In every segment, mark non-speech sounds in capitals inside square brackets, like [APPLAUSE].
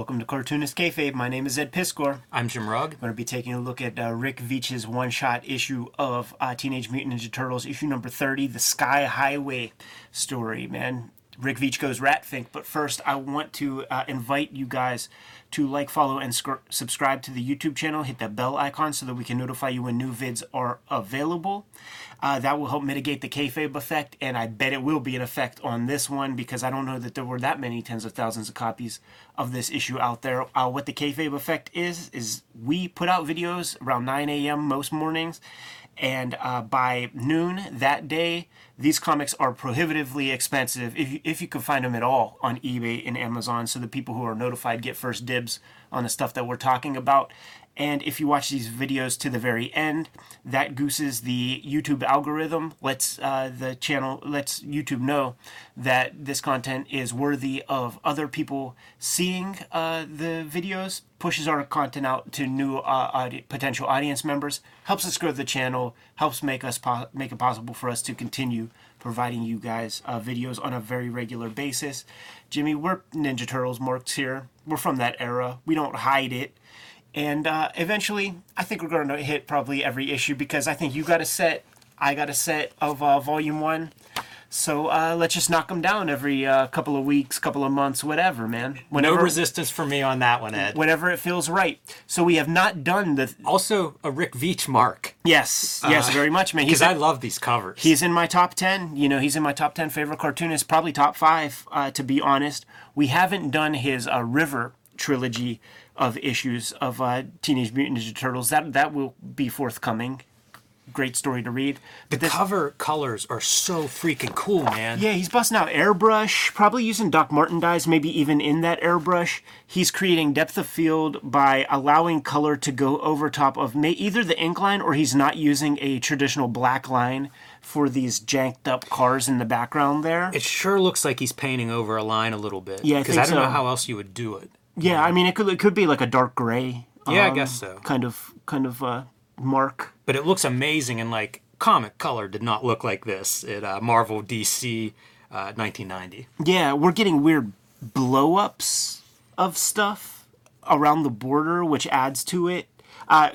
Welcome to Cartoonist Kayfabe. My name is Ed Piskor. I'm Jim Rugg. I'm going to be taking a look at uh, Rick Veitch's one-shot issue of uh, Teenage Mutant Ninja Turtles, issue number 30, the Sky Highway story, man. Rick Veitch goes Ratfink, but first I want to uh, invite you guys to like, follow, and sc- subscribe to the YouTube channel. Hit that bell icon so that we can notify you when new vids are available. Uh, that will help mitigate the kayfabe effect, and I bet it will be an effect on this one because I don't know that there were that many tens of thousands of copies of this issue out there. Uh, what the kayfabe effect is is we put out videos around 9 a.m. most mornings, and uh, by noon that day, these comics are prohibitively expensive if you, if you can find them at all on eBay and Amazon. So the people who are notified get first dibs on the stuff that we're talking about. And if you watch these videos to the very end, that gooses the YouTube algorithm, lets uh, the channel, lets YouTube know that this content is worthy of other people seeing uh, the videos, pushes our content out to new uh, audi- potential audience members, helps us grow the channel, helps make us po- make it possible for us to continue providing you guys uh, videos on a very regular basis. Jimmy, we're Ninja Turtles marks here. We're from that era. We don't hide it and uh, eventually i think we're going to hit probably every issue because i think you got a set i got a set of uh, volume one. So uh, let's just knock them down every uh, couple of weeks couple of months whatever man. No resistance for me on that one ed. Whenever it feels right. So we have not done the also a rick veitch mark. Yes yes very much man. Because i love these covers. He's in my top 10 you know he's in my top 10 favorite cartoonists probably top five uh, to be honest. We haven't done his uh, river trilogy of issues of uh, Teenage Mutant Ninja Turtles. That that will be forthcoming. Great story to read. The this, cover colors are so freaking cool, man. Yeah, he's busting out airbrush, probably using Doc Martin dyes, maybe even in that airbrush. He's creating depth of field by allowing color to go over top of may- either the ink line or he's not using a traditional black line for these janked up cars in the background there. It sure looks like he's painting over a line a little bit. Yeah, because I, I, don't so. know how else you would do it. Yeah, I mean it could it could be like a dark gray. Yeah, um, I guess so. Kind of kind of uh, mark. But it looks amazing and like comic color did not look like this at uh, Marvel DC uh, 1990. Yeah, we're getting weird blow ups of stuff around the border, which adds to it. Uh,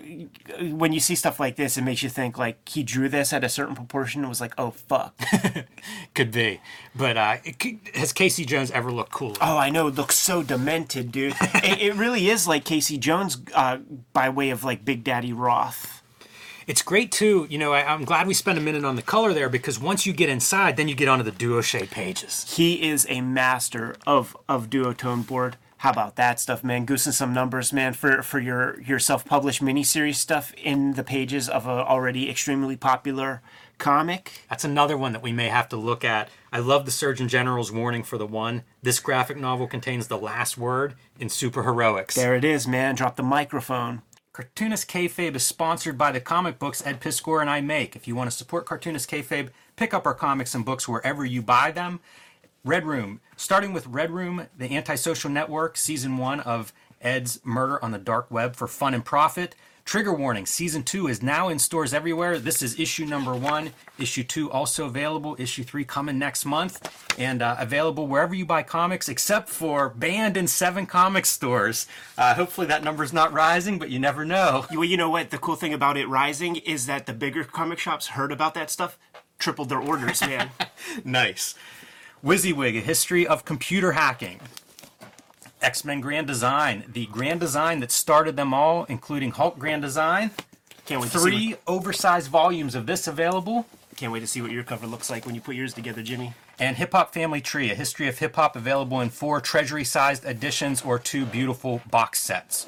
when you see stuff like this, it makes you think like he drew this at a certain proportion and was like, "Oh fuck." [LAUGHS] Could be, but uh, could, has Casey Jones ever looked cool? Oh, I know. It looks so demented, dude. [LAUGHS] it, it, really is like Casey Jones uh, by way of like Big Daddy Roth. It's great too. You know, I, am glad we spent a minute on the color there because once you get inside, then you get onto the duo-shade pages. He is a master of of duotone board. How about that stuff, man? Goosing some numbers, man, for for your your self-published miniseries stuff in the pages of a already extremely popular comic. That's another one that we may have to look at. I love the Surgeon General's warning for the one. This graphic novel contains the last word in superheroics. There it is, man. Drop the microphone. Cartoonist Kayfabe is sponsored by the comic books Ed Piskor and I make. If you want to support Cartoonist Kayfabe, pick up our comics and books wherever you buy them. Red Room, starting with Red Room, the antisocial network, season one of Ed's Murder on the Dark Web for Fun and Profit. Trigger warning, season two is now in stores everywhere. This is issue number one. Issue two also available. Issue three coming next month and uh, available wherever you buy comics, except for banned in seven comic stores. Uh, hopefully that number's not rising, but you never know. Well, you know what? The cool thing about it rising is that the bigger comic shops heard about that stuff, tripled their orders, man. [LAUGHS] nice. Wizzywig, a history of computer hacking. X Men Grand Design, the Grand Design that started them all, including Hulk Grand Design. Can't wait. Three what, oversized volumes of this available. Can't wait to see what your cover looks like when you put yours together, Jimmy. And Hip Hop Family Tree, a history of hip hop available in four treasury sized editions or two beautiful box sets.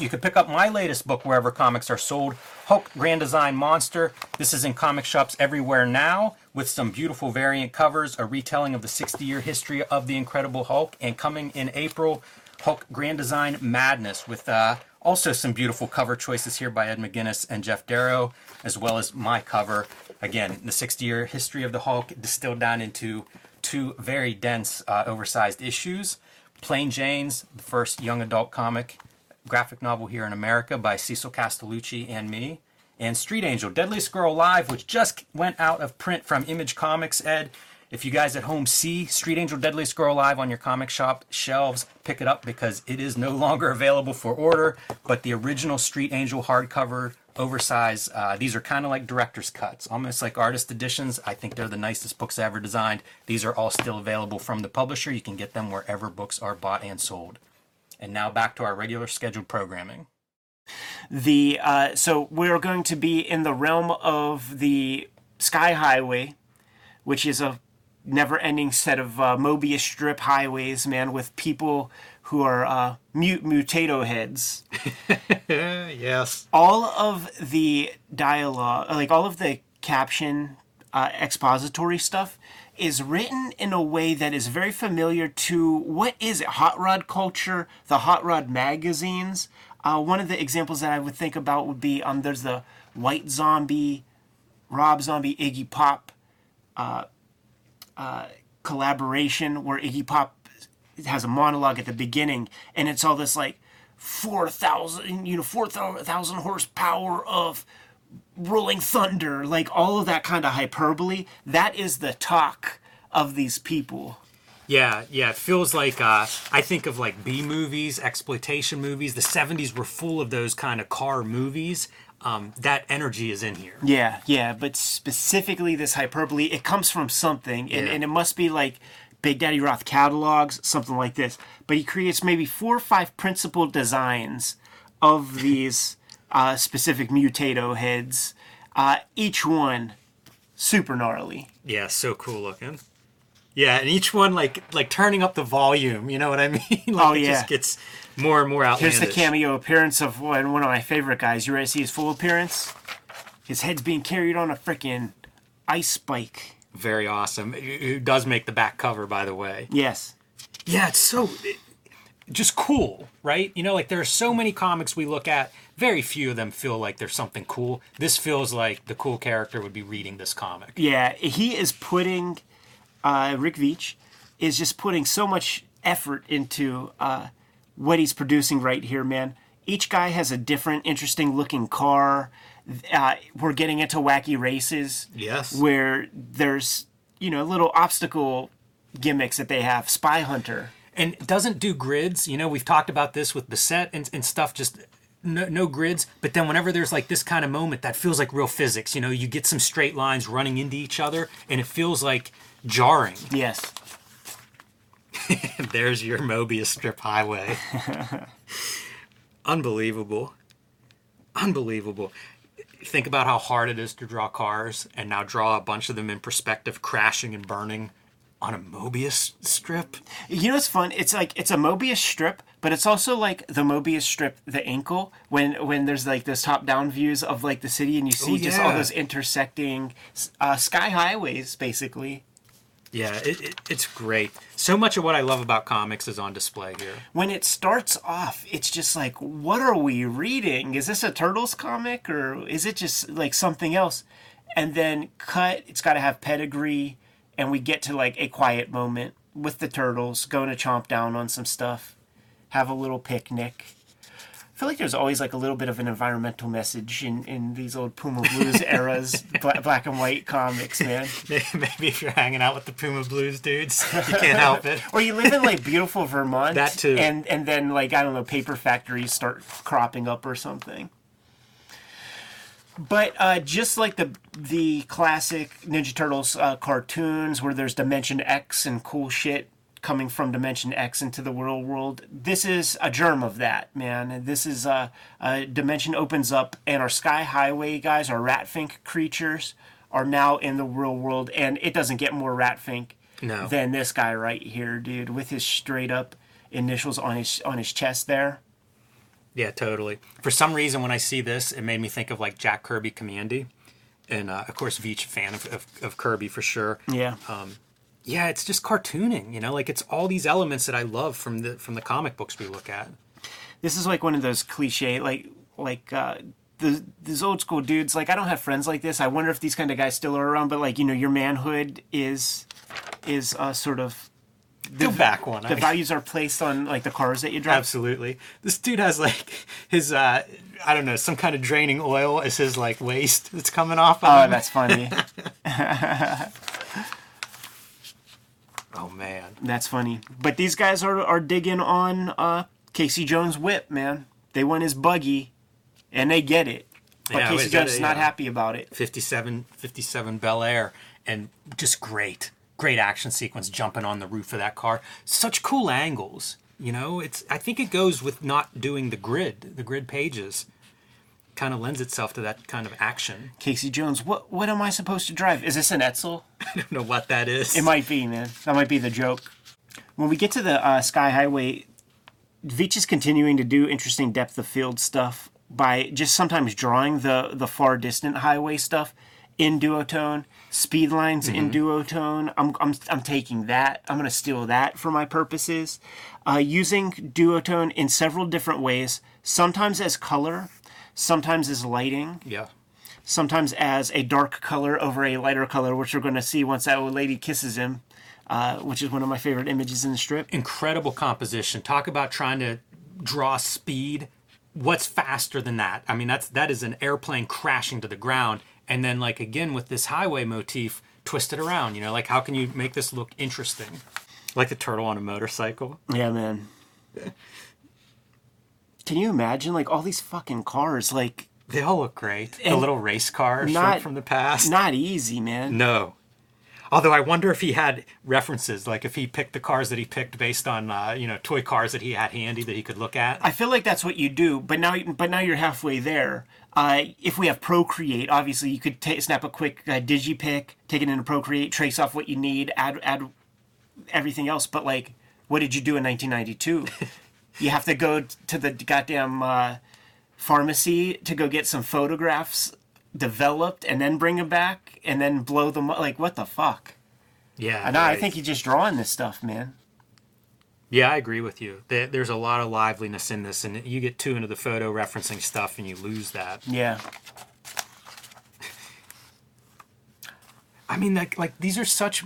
You can pick up my latest book wherever comics are sold Hulk Grand Design Monster. This is in comic shops everywhere now with some beautiful variant covers, a retelling of the 60 year history of the Incredible Hulk, and coming in April, Hulk Grand Design Madness with uh, also some beautiful cover choices here by Ed McGuinness and Geof Darrow, as well as my cover. Again, the 60 year history of the Hulk distilled down into two very dense, uh, oversized issues. Plain Jane's, the first young adult comic graphic novel here in America by Cecil Castellucci and me. And Street Angel, Deadliest Girl Alive, which just went out of print from Image Comics, Ed. If you guys at home see Street Angel Deadliest Girl Alive on your comic shop shelves, pick it up because it is no [LAUGHS] longer available for order. But the original Street Angel hardcover, oversized, uh, these are kind of like director's cuts, almost like artist editions. I think they're the nicest books ever designed. These are all still available from the publisher. You can get them wherever books are bought and sold. And now back to our regular scheduled programming. The uh, so we're going to be in the realm of the Sky Highway, which is a never-ending set of uh, Mobius strip highways, man, with people who are uh, mute mutato heads. [LAUGHS] yes. All of the dialogue, like all of the caption uh, expository stuff, is written in a way that is very familiar to what is it, hot rod culture, the hot rod magazines. Uh, one of the examples that I would think about would be um, there's the White Zombie, Rob Zombie, Iggy Pop uh, uh, collaboration where Iggy Pop has a monologue at the beginning, and it's all this like four thousand, you know, four thousand horsepower of rolling thunder, like all of that kind of hyperbole. That is the talk of these people. Yeah, yeah. It feels like uh, I think of like B movies, exploitation movies. The '70s were full of those kind of car movies. Um, that energy is in here. Yeah, yeah, but specifically this hyperbole, it comes from something, and, Yeah. and it must be like Big Daddy Roth catalogs, something like this. But he creates maybe four or five principal designs of [LAUGHS] these uh, specific mutato heads, uh, each one super gnarly. Yeah, so cool looking. Yeah, and each one like like turning up the volume. You know what I [LAUGHS] mean? like Oh, it yeah. just gets more and more outlandish. Here's the cameo appearance of one, one of my favorite guys. You ready to see his full appearance? His head's being carried on a freaking ice bike. Very awesome. Who does make the back cover, by the way. Yes. Yeah, it's so it- just cool, right? You know, like there are so many comics we look at. Very few of them feel like there's something cool. This feels like the cool character would be reading this comic. Yeah, he is putting uh, Rick Veitch is just putting so much effort into uh, what he's producing right here, man. Each guy has a different, interesting looking car. Uh, we're getting into wacky races. Yes. Where there's, you know, little obstacle gimmicks that they have. Spy Hunter. and it doesn't do grids. You know, we've talked about this with the set and, and stuff, just no, no grids. But then whenever there's like this kind of moment, that feels like real physics. You know, you get some straight lines running into each other, and it feels like jarring. [LAUGHS] Yes. There's your Mobius strip highway. [LAUGHS] Unbelievable. Unbelievable. Think about how hard it is to draw cars and now draw a bunch of them in perspective, crashing and burning on a Mobius strip. You know what's fun? It's like it's a Mobius strip, but it's also like the Mobius strip, the Incal, when when there's like those top down views of like the city and you see Oh, just all those intersecting uh, sky highways, basically. Yeah, it, it, it's great. So much of what I love about comics is on display here. When it starts off, it's just like, what are we reading? Is this a Turtles comic or is it just like something else? And then cut, it's got to have pedigree, and we get to like a quiet moment with the Turtles going to chomp down on some stuff, have a little picnic. I feel like there's always like a little bit of an environmental message in, in these old Puma Blues eras, [LAUGHS] black, black and white comics, man. [LAUGHS] Maybe if you're hanging out with the Puma Blues dudes, you can't help it. [LAUGHS] Or you live in like beautiful Vermont. That too. And and then like I don't know, paper factories start cropping up or something. But uh, just like the the classic Ninja Turtles uh, cartoons, where there's Dimension X and cool shit coming from Dimension X into the real world, this is a germ of that, man. This is a, uh, Dimension opens up, and our Sky Highway guys, our Ratfink creatures, are now in the real world, and it doesn't get more Ratfink No. than this guy right here, dude, with his straight up initials on his on his chest there. Yeah, totally. For some reason, when I see this, it made me think of like Jack Kirby Kamandi. And uh, of course, Veitch, fan of, of, of Kirby for sure. Yeah. Yeah, it's just cartooning, you know, like it's all these elements that I love from the from the comic books we look at. this is like one of those cliche like like uh the these old school dudes like I don't have friends like this. I wonder if these kind of guys still are around, but like, you know, your manhood is is uh sort of Go back one. the I- values are placed on like the cars that you drive. Absolutely. This dude has like his uh I don't know, some kind of draining oil as his like waste that's coming off of Oh, him. that's funny. [LAUGHS] [LAUGHS] Oh man. That's funny. But these guys are are digging on uh, Casey Jones' whip, man. They want his buggy, and they get it. But Yeah, Casey Jones is not yeah. happy about it. 57, 57 Bel Air, and just great, great action sequence jumping on the roof of that car. Such cool angles, you know. It's I think it goes with not doing the grid, the grid pages. Kind of lends itself to that kind of action. Casey Jones, what what am I supposed to drive? Is this an Edsel? [LAUGHS] I don't know what that is. It might be, man. That might be the joke. When we get to the uh, Sky Highway, Veitch is continuing to do interesting depth of field stuff by just sometimes drawing the the far distant highway stuff in duotone, speed lines in duotone. I'm, I'm I'm taking that. I'm gonna steal that for my purposes. Uh, using duotone in several different ways, sometimes as color, sometimes as lighting yeah. sometimes as a dark color over a lighter color, which we're going to see once that old lady kisses him, uh, which is one of my favorite images in the strip. incredible composition. Talk about trying to draw speed. What's faster than that? I mean, that's that is an airplane crashing to the ground, and then like again with this highway motif, twisted around. You know, like how can you make this look interesting? Like the turtle on a motorcycle. Yeah, man. [LAUGHS] Can you imagine, like, all these fucking cars? Like, They all look great. the little race car not- from, from the past. not easy, man. no. Although I wonder if he had references, like if he picked the cars that he picked based on, uh, you know, toy cars that he had handy that he could look at. I feel like that's what you do, but now, but now you're halfway there. Uh, if we have Procreate, obviously you could ta snap a quick uh, digipic, take it into Procreate, trace off what you need, add add everything else. But like, what did you do in 1992? [LAUGHS] you have to go to the goddamn uh, pharmacy to go get some photographs developed, and then bring them back, and then blow them up. Like, what the fuck? Yeah. No, I think you're just drawing this stuff, man. Yeah, I agree with you. There's a lot of liveliness in this, and you get too into the photo referencing stuff, and you lose that. Yeah. I mean, like, like these are such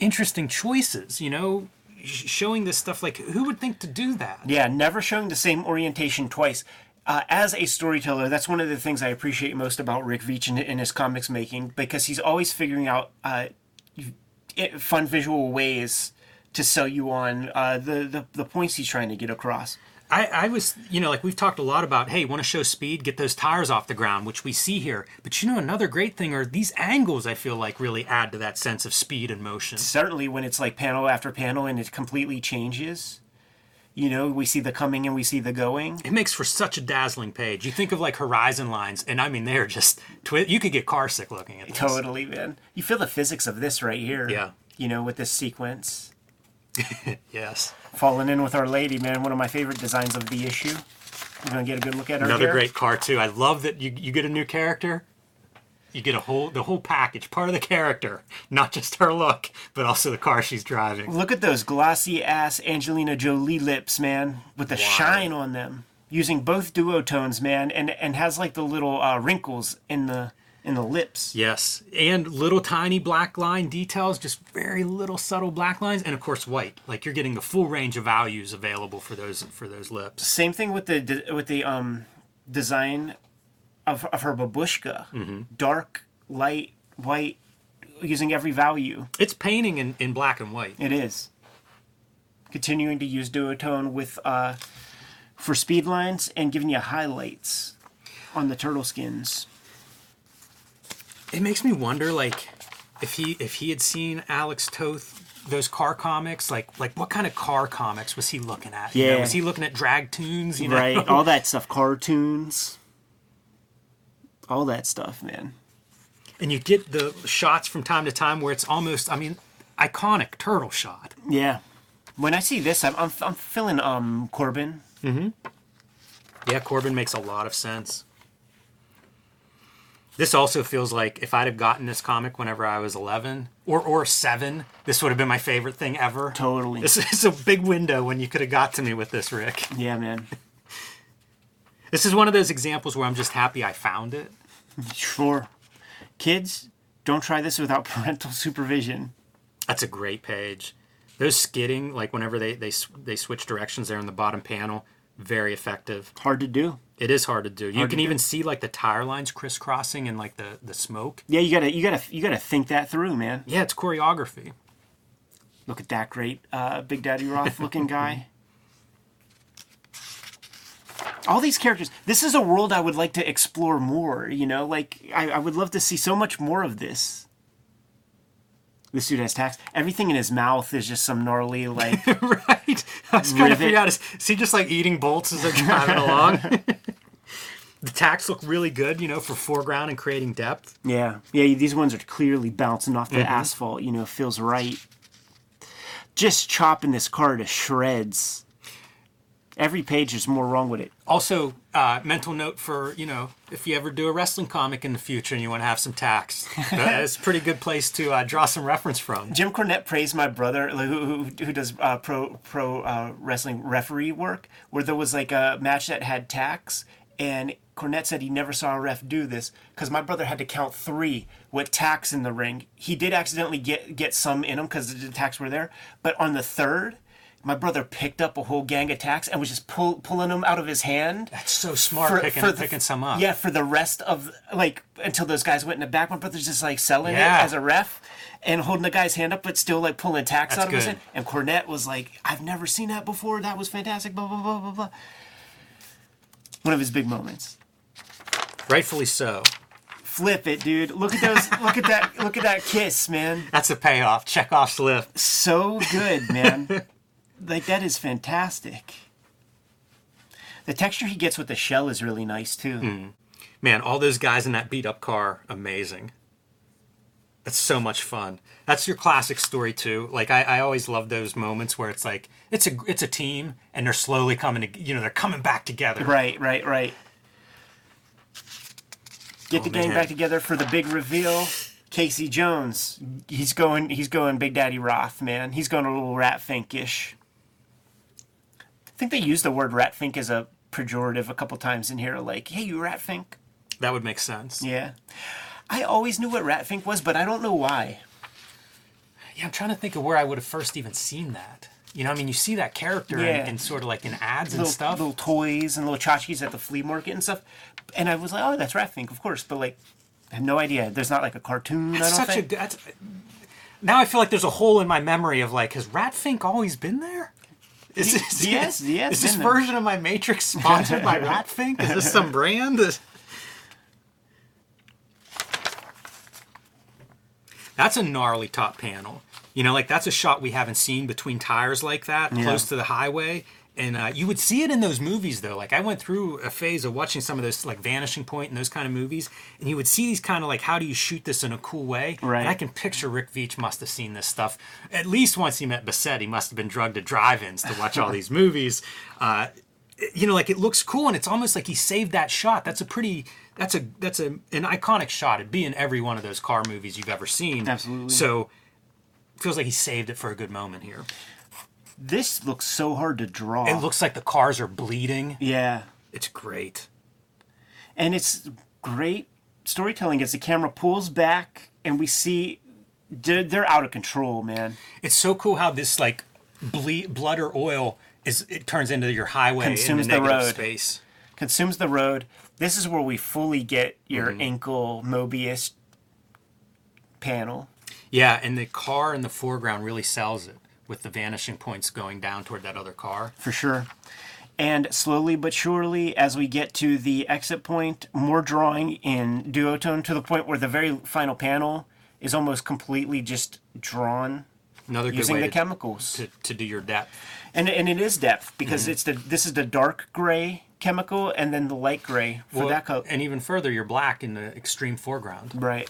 interesting choices. You know, showing this stuff. Like, who would think to do that? Yeah, never showing the same orientation twice. Uh, as a storyteller, that's one of the things I appreciate most about Rick Veitch in, in his comics making because he's always figuring out uh, fun visual ways to sell you on uh, the, the the points he's trying to get across. I, I was, you know, like we've talked a lot about, hey, want to show speed, get those tires off the ground, which we see here. But you know, another great thing are these angles. I feel like really add to that sense of speed and motion. Certainly, when it's like panel after panel and it completely changes. You know, we see the coming and we see the going. It makes for such a dazzling page. You think of like horizon lines, and I mean, they're just twi- You could get car sick looking at this. Totally, man. You feel the physics of this right here. Yeah. You know, with this sequence. [LAUGHS] Yes. Falling in with Our Lady, man. One of my favorite designs of the issue. We're gonna get a good look at her. Another here. great car too. I love that you you get a new character. You get a whole the whole package, part of the character, not just her look, but also the car she's driving. Look at those glossy ass Angelina Jolie lips, man, with the shine on them. Using both duotones, man, and and has like the little uh, wrinkles in the in the lips. Yes, and little tiny black line details, just very little subtle black lines, and of course white. Like you're getting the full range of values available for those for those lips. Same thing with the with the um design of of her babushka. Dark, light, white, using every value. It's painting in, in black and white. It is. Continuing to use duotone with uh, for speed lines and giving you highlights on the turtle skins. It makes me wonder, like, if he if he had seen Alex Toth those car comics, like like what kind of car comics was he looking at? You know, Yeah. was he looking at drag tunes? You know? Right, all that [LAUGHS] stuff, cartoons, all that stuff, man. and you get the shots from time to time where it's almost, I mean, iconic turtle shot. Yeah. When I see this, I'm I'm, I'm feeling um Corben. Hmm. Yeah, Corben makes a lot of sense. This also feels like if I'd have gotten this comic whenever I was 11 or or 7, this would have been my favorite thing ever. Totally. This is a big window when you could have got to me with this, Rick. Yeah, man. This is one of those examples where I'm just happy I found it. Sure. Kids, don't try this without [LAUGHS] parental supervision. That's a great page. Those skidding, like whenever they they they switch directions there in the bottom panel, very effective. Hard to do. It is hard to do. You Hard can do. even see like the tire lines crisscrossing and like the the smoke. Yeah, you gotta you gotta you gotta think that through, man. Yeah, it's choreography. Look at that great uh, Big Daddy Roth looking [LAUGHS] guy. All these characters. This is a world I would like to explore more. You know, like I, I would love to see so much more of this. This dude has tax. Everything in his mouth is just some gnarly like. [LAUGHS] right. I was trying to figure out is, is he just like eating bolts as they're driving along? [LAUGHS] the tacks look really good, you know, for foreground and creating depth. Yeah, yeah. These ones are clearly bouncing off the mm-hmm. asphalt. You know, feels right. Just chopping this car to shreds. Every page is more wrong with it. Also, uh, mental note for you know if you ever do a wrestling comic in the future and you want to have some tax, [LAUGHS] that's a pretty good place to uh, draw some reference from. Jim Cornette praised my brother, who, who, who does uh, pro pro uh, wrestling referee work, where there was like a match that had tax, and Cornette said he never saw a ref do this because my brother had to count three with tacks in the ring. He did accidentally get get some in him because the tacks were there, but on the third. My brother picked up a whole gang of tacks and was just pull, pulling them out of his hand. That's so smart picking, the- picking some up. Yeah, for the rest of like until those guys went in the back. My brother's just like selling Yeah. it as a ref and holding the guy's hand up, but still like pulling tacks That's out of his hand. And Cornette was like, "I've never seen that before. That was fantastic." Blah blah blah blah blah. One of his big moments. Rightfully so. Flip it, dude. Look at those. look at that. Look at that kiss, man. [LAUGHS] That's a payoff. Check off slip. So good, man. [LAUGHS] like that is fantastic. The texture he gets with the shell is really nice too. Hmm. Man, all those guys in that beat up car, amazing. That's so much fun. That's your classic story too. Like I, I always love those moments where it's like it's a it's a team and they're slowly coming to you know they're coming back together. Right, right, right. Get oh, the gang Oh, man. back together for the big reveal. Casey Jones, he's going. He's going Big Daddy Roth, man. He's going a little rat finkish. I think they used the word ratfink as a pejorative a couple times in here, like, "Hey, you ratfink. That would make sense. Yeah, I always knew what ratfink was, but I don't know why. Yeah, I'm trying to think of where I would have first even seen that. You know, I mean, you see that character Yeah. in, in sort of like in ads and stuff. little toys and little tchotchkes at the flea market and stuff, and I was like, "Oh, that's Ratfink, of course," but like, I have no idea. There's not like a cartoon. I That's such think. a that's, now I feel like there's a hole in my memory of like has Ratfink always been there? Is this, he has is this version of my Matrix sponsored by [LAUGHS] Ratfink? Is this some brand? That's a gnarly top panel. You know, like that's a shot we haven't seen between tires like that, Yeah. close to the highway. And uh, you would see it in those movies, though. Like I went through a phase of watching some of those, like Vanishing Point and those kind of movies, and you would see these kind of like, how do you shoot this in a cool way? Right. And I can picture Rick Veitch must have seen this stuff at least once he met Bassett. He must have been drugged to drive-ins to watch all [LAUGHS] these movies. Uh, you know, like it looks cool, and it's almost like he saved that shot. That's a pretty, that's a that's a an iconic shot. It'd be in every one of those car movies you've ever seen. Absolutely. So feels like he saved it for a good moment here. This looks so hard to draw. It looks like the cars are bleeding. yeah, It's great. and it's great storytelling as the camera pulls back and we see they're, they're out of control, man. It's so cool how this like ble- blood or oil is it turns into your highway Consumes the the road. space. Consumes the road. This is where we fully get your Mm-hmm. Incal Moebius panel. Yeah, and the car in the foreground really sells it with the vanishing points going down toward that other car. for sure. And slowly but surely, as we get to the exit point, more drawing in duotone to the point where the very final panel is almost completely just drawn Another good using the to, chemicals. to, to do your depth. And and it is depth because Mm-hmm. it's the this is the dark gray chemical and then the light gray for Well, that color. and even further, you're black in the extreme foreground. Right.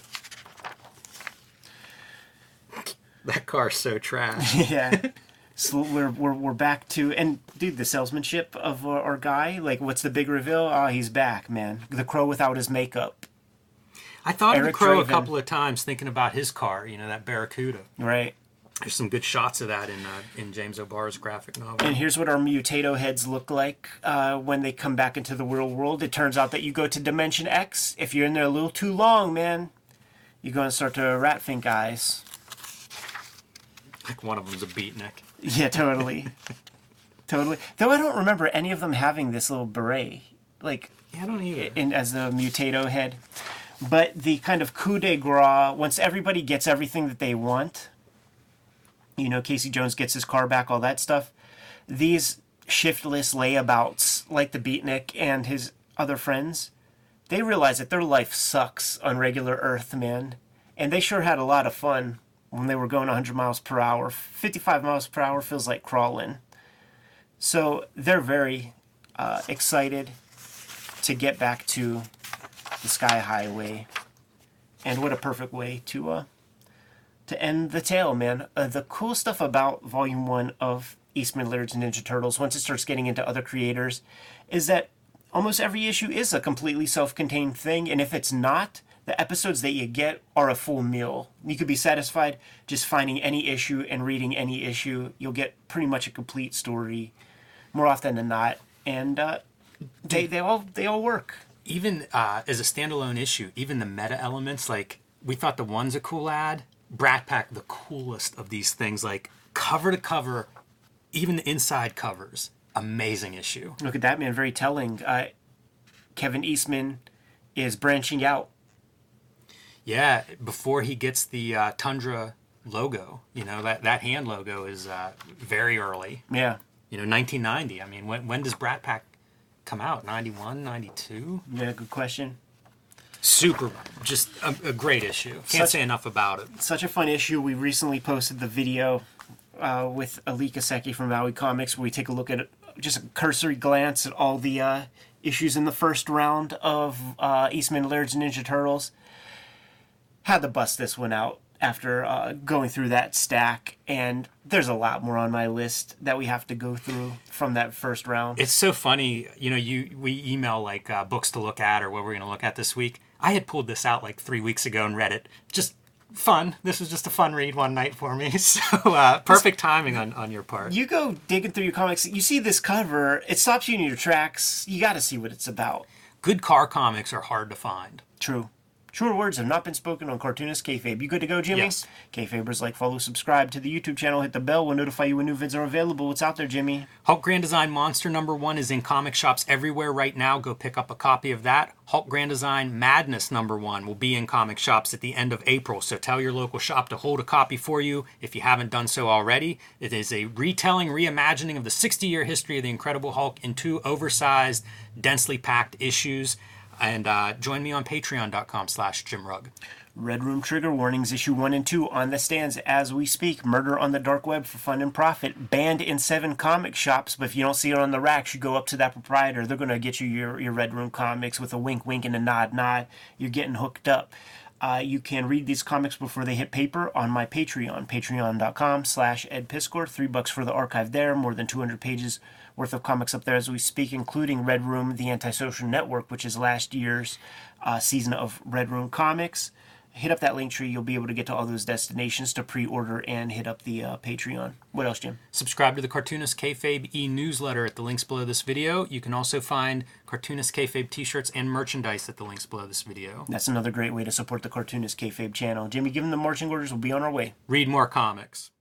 That car's so trash. [LAUGHS] Yeah. so we're, we're we're back to and dude the salesmanship of our, our guy like what's the big reveal? Oh, he's back, man. The crow without his makeup. I thought of the Eric crow a couple of times thinking about his car, you know, that Barracuda. Right. There's some good shots of that in uh, in James O'Barr's graphic novel. And here's what our mutato heads look like uh, when they come back into the real world. It turns out that you go to Dimension X. If you're in there a little too long, man, you're going to start to rat think eyes. Like one of them's a beatnik. Yeah, totally. [LAUGHS] totally. Though I don't remember any of them having this little beret, like, Yeah, I don't either. in as the mutato head. But the kind of coup de grace, once everybody gets everything that they want, You know, Casey Jones gets his car back, all that stuff. These shiftless layabouts, like the Beatnik and his other friends, they realize that their life sucks on regular Earth, man. And they sure had a lot of fun when they were going 100 miles per hour. 55 miles per hour feels like crawling. So they're very uh, excited to get back to the Sky Highway. And what a perfect way to uh, to end the tale, man. Uh, the cool stuff about Volume 1 of Eastman Laird's and Ninja Turtles, once it starts getting into other creators, is that almost every issue is a completely self contained thing. And if it's not, the episodes that you get are a full meal. You could be satisfied just finding any issue and reading any issue. You'll get pretty much a complete story more often than not. And uh, they, they all they all work. Even uh, as a standalone issue, even the meta elements, like we thought the one's a cool ad. Brat Pack, the coolest of these things, like cover to cover, even the inside covers, amazing issue. Look at that man, very telling. Uh, Kevin Eastman is branching out. Yeah, before he gets the uh, Tundra logo, you know that that hand logo is uh, very early. Yeah, You know, 1990. I mean, when when does Brat Pack come out? 91, 92? yeah, good question. Super, just a, a great issue. Can't Such- say enough about it. Such a fun issue. We recently posted the video uh, with Alika Seki from Maui Comics, where we take a look at just a cursory glance at all the uh, issues in the first round of uh, Eastman Laird's Ninja Turtles. Had to bust this one out after uh, going through that stack, and there's a lot more on my list that we have to go through from that first round. It's so funny, you know. You we email like uh, books to look at or what we're going to look at this week. I had pulled this out like three weeks ago and read it. Just fun. This was just a fun read one night for me. [LAUGHS] So uh, perfect timing on on your part. you go digging through your comics, you see this cover, it stops you in your tracks. You got to see what it's about. Good car comics are hard to find. True. Truer words have not been spoken on Cartoonist Kayfabe. You good to go, Jimmy? Yes. Kayfabers like, follow, subscribe to the YouTube channel, hit the bell. We'll notify you when new vids are available. What's out there, Jimmy? Hulk Grand Design Monster number one is in comic shops everywhere right now. Go pick up a copy of that. Hulk Grand Design Madness number one will be in comic shops at the end of April. So tell your local shop to hold a copy for you if you haven't done so already. It is a retelling, reimagining of the 60 year history of the Incredible Hulk in two oversized, densely packed issues. And uh, join me on patreon.com slash Jim Rugg. Red Room Trigger Warnings, issue 1 and 2 on the stands as we speak. Murder on the Dark Web for Fun and Profit. Banned in seven comic shops, but if you don't see it on the racks, you go up to that proprietor. They're going to get you your, your Red Room comics with a wink, wink, and a nod, nod. You're getting hooked up. Uh, you can read these comics before they hit paper on my Patreon, patreon.com slash edpiskor. Three bucks for the archive there, more than 200 pages worth of comics up there as we speak, including Red Room, The Antisocial Network, which is last year's uh, season of Red Room comics. Hit up that link tree. You'll be able to get to all those destinations to pre-order and hit up the uh, Patreon. What else, Jim? Subscribe to the Cartoonist Kayfabe e-newsletter at the links below this video. You can also find Cartoonist Kayfabe t-shirts and merchandise at the links below this video. That's another great way to support the Cartoonist Kayfabe channel. Jimmy, give them the marching orders. We'll be on our way. Read more comics.